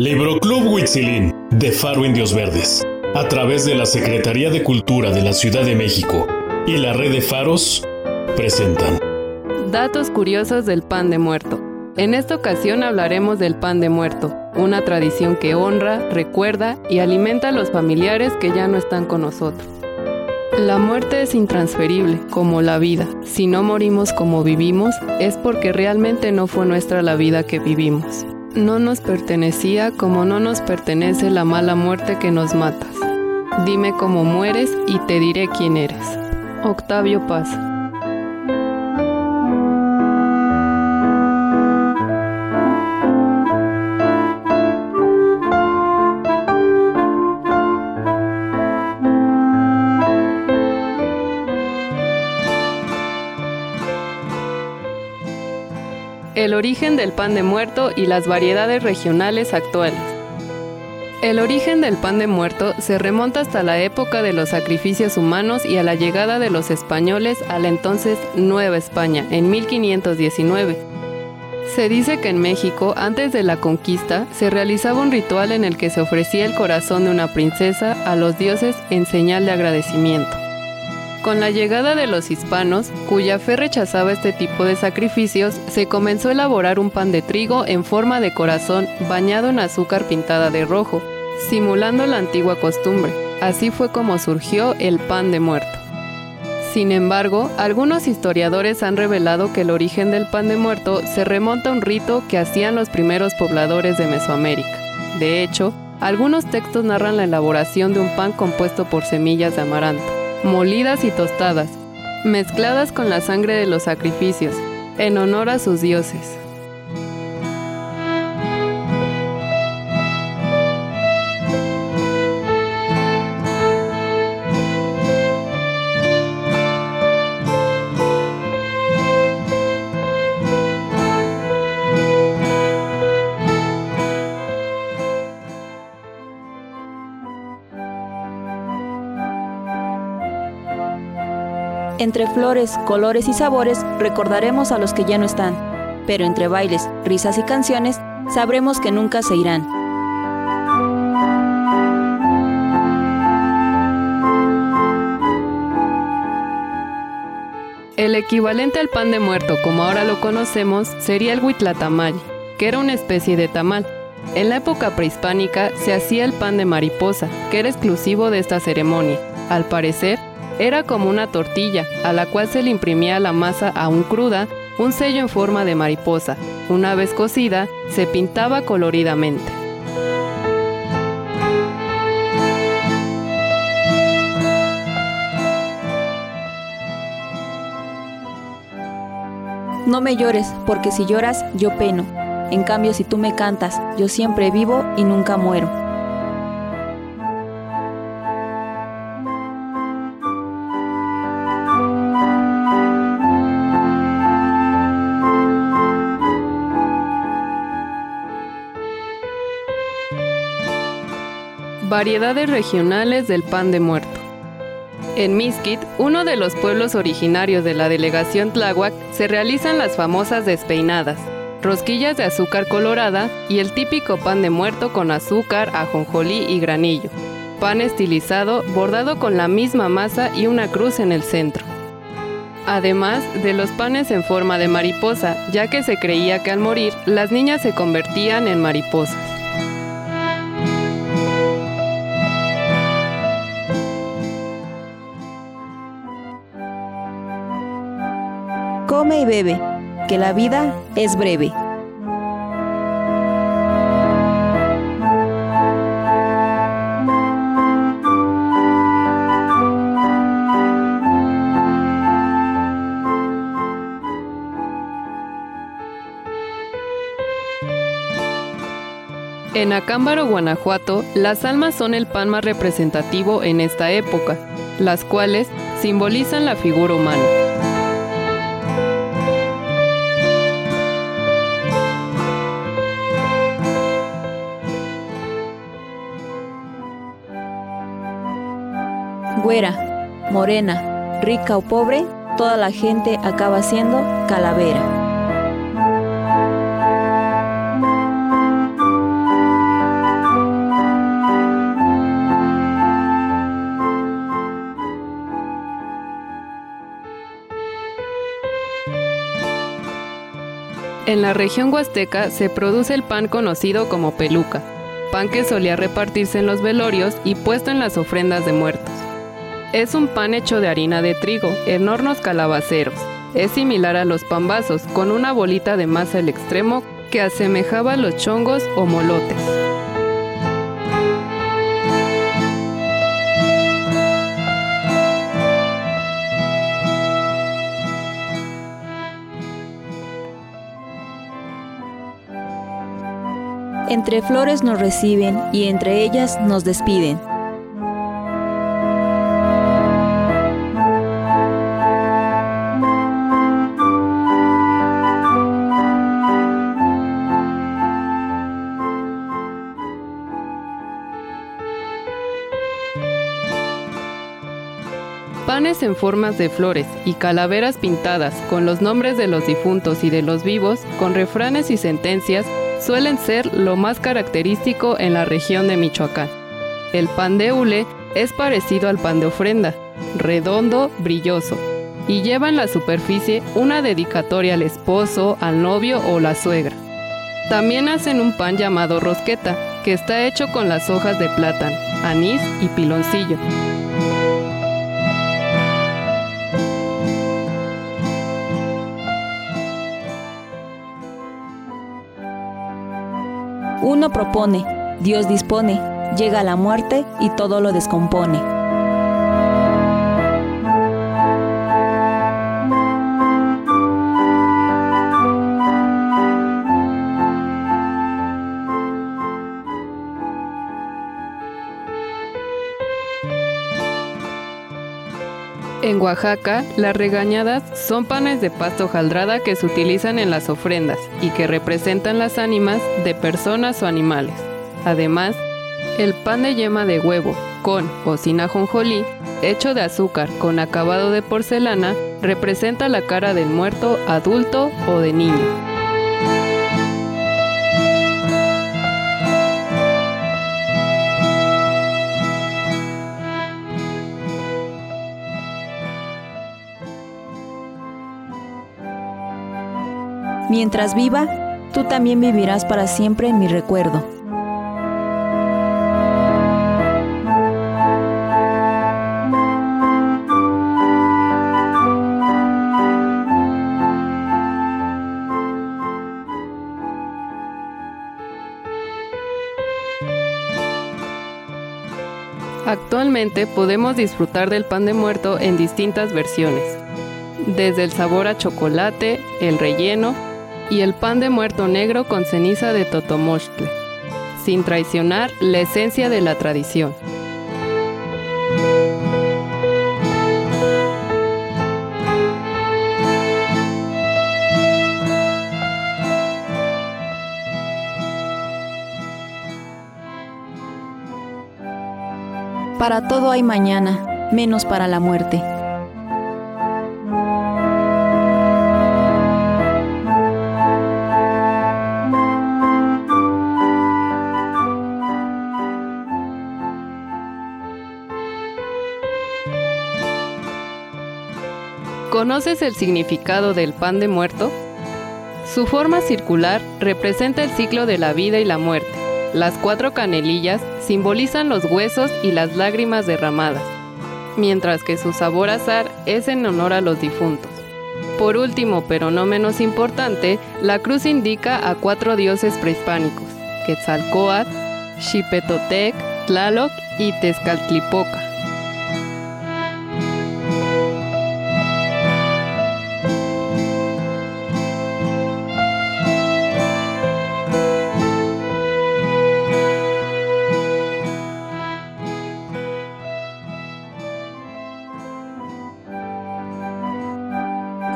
Libro Club Huitzilín de Faro Indios Verdes, a través de la Secretaría de Cultura de la Ciudad de México y la Red de Faros, presentan Datos curiosos del pan de muerto. En esta ocasión hablaremos del pan de muerto, una tradición que honra, recuerda y alimenta a los familiares que ya no están con nosotros. La muerte es intransferible, como la vida. Si no morimos como vivimos, es porque realmente no fue nuestra la vida que vivimos no nos pertenecía como no nos pertenece la mala muerte que nos matas. Dime cómo mueres y te diré quién eres. Octavio Paz. El origen del pan de muerto y las variedades regionales actuales. El origen del pan de muerto se remonta hasta la época de los sacrificios humanos y a la llegada de los españoles a la entonces Nueva España en 1519. Se dice que en México, antes de la conquista, se realizaba un ritual en el que se ofrecía el corazón de una princesa a los dioses en señal de agradecimiento. Con la llegada de los hispanos, cuya fe rechazaba este tipo de sacrificios, se comenzó a elaborar un pan de trigo en forma de corazón bañado en azúcar pintada de rojo, simulando la antigua costumbre. Así fue como surgió el pan de muerto. Sin embargo, algunos historiadores han revelado que el origen del pan de muerto se remonta a un rito que hacían los primeros pobladores de Mesoamérica. De hecho, algunos textos narran la elaboración de un pan compuesto por semillas de amaranto molidas y tostadas, mezcladas con la sangre de los sacrificios, en honor a sus dioses. Entre flores, colores y sabores recordaremos a los que ya no están, pero entre bailes, risas y canciones sabremos que nunca se irán. El equivalente al pan de muerto, como ahora lo conocemos, sería el huitlatamay, que era una especie de tamal. En la época prehispánica se hacía el pan de mariposa, que era exclusivo de esta ceremonia. Al parecer, era como una tortilla, a la cual se le imprimía la masa aún cruda, un sello en forma de mariposa. Una vez cocida, se pintaba coloridamente. No me llores, porque si lloras, yo peno. En cambio, si tú me cantas, yo siempre vivo y nunca muero. Variedades regionales del pan de muerto. En Mizquit, uno de los pueblos originarios de la delegación Tláhuac, se realizan las famosas despeinadas, rosquillas de azúcar colorada y el típico pan de muerto con azúcar, ajonjolí y granillo. Pan estilizado bordado con la misma masa y una cruz en el centro. Además de los panes en forma de mariposa, ya que se creía que al morir las niñas se convertían en mariposas. Come y bebe, que la vida es breve. En Acámbaro, Guanajuato, las almas son el pan más representativo en esta época, las cuales simbolizan la figura humana. güera, morena, rica o pobre, toda la gente acaba siendo calavera. En la región huasteca se produce el pan conocido como peluca, pan que solía repartirse en los velorios y puesto en las ofrendas de muertos. Es un pan hecho de harina de trigo en hornos calabaceros. Es similar a los pambazos, con una bolita de masa al extremo que asemejaba los chongos o molotes. Entre flores nos reciben y entre ellas nos despiden. En formas de flores y calaveras pintadas con los nombres de los difuntos y de los vivos, con refranes y sentencias, suelen ser lo más característico en la región de Michoacán. El pan de hule es parecido al pan de ofrenda, redondo, brilloso, y lleva en la superficie una dedicatoria al esposo, al novio o la suegra. También hacen un pan llamado rosqueta, que está hecho con las hojas de plátano, anís y piloncillo. Uno propone, Dios dispone, llega la muerte y todo lo descompone. Oaxaca, las regañadas son panes de pasto hojaldrada que se utilizan en las ofrendas y que representan las ánimas de personas o animales. Además, el pan de yema de huevo, con o sin ajonjolí, hecho de azúcar con acabado de porcelana, representa la cara del muerto adulto o de niño. Mientras viva, tú también vivirás para siempre en mi recuerdo. Actualmente podemos disfrutar del pan de muerto en distintas versiones, desde el sabor a chocolate, el relleno, y el pan de muerto negro con ceniza de totomostle, sin traicionar la esencia de la tradición. Para todo hay mañana, menos para la muerte. ¿Conoces el significado del pan de muerto? Su forma circular representa el ciclo de la vida y la muerte. Las cuatro canelillas simbolizan los huesos y las lágrimas derramadas, mientras que su sabor azar es en honor a los difuntos. Por último, pero no menos importante, la cruz indica a cuatro dioses prehispánicos, Quetzalcoatl, Xipetotec, Tlaloc y Tezcatlipoca.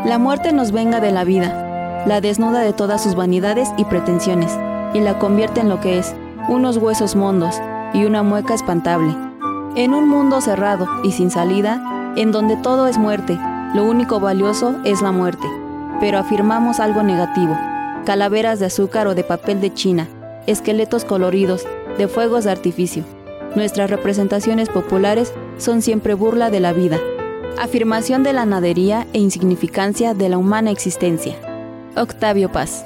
La muerte nos venga de la vida, la desnuda de todas sus vanidades y pretensiones, y la convierte en lo que es, unos huesos mondos y una mueca espantable. En un mundo cerrado y sin salida, en donde todo es muerte, lo único valioso es la muerte. Pero afirmamos algo negativo, calaveras de azúcar o de papel de China, esqueletos coloridos, de fuegos de artificio. Nuestras representaciones populares son siempre burla de la vida, afirmación de la nadería e insignificancia de la humana existencia. Octavio Paz.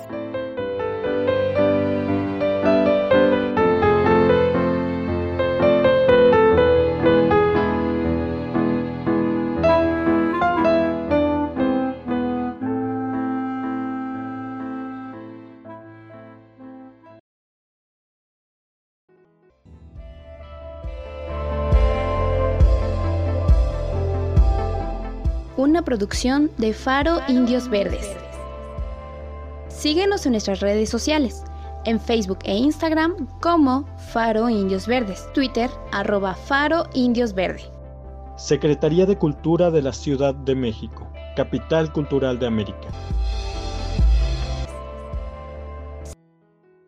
Producción de Faro Indios Verdes. Síguenos en nuestras redes sociales, en Facebook e Instagram como Faro Indios Verdes, Twitter arroba Faro Indios Verde. Secretaría de Cultura de la Ciudad de México, Capital Cultural de América.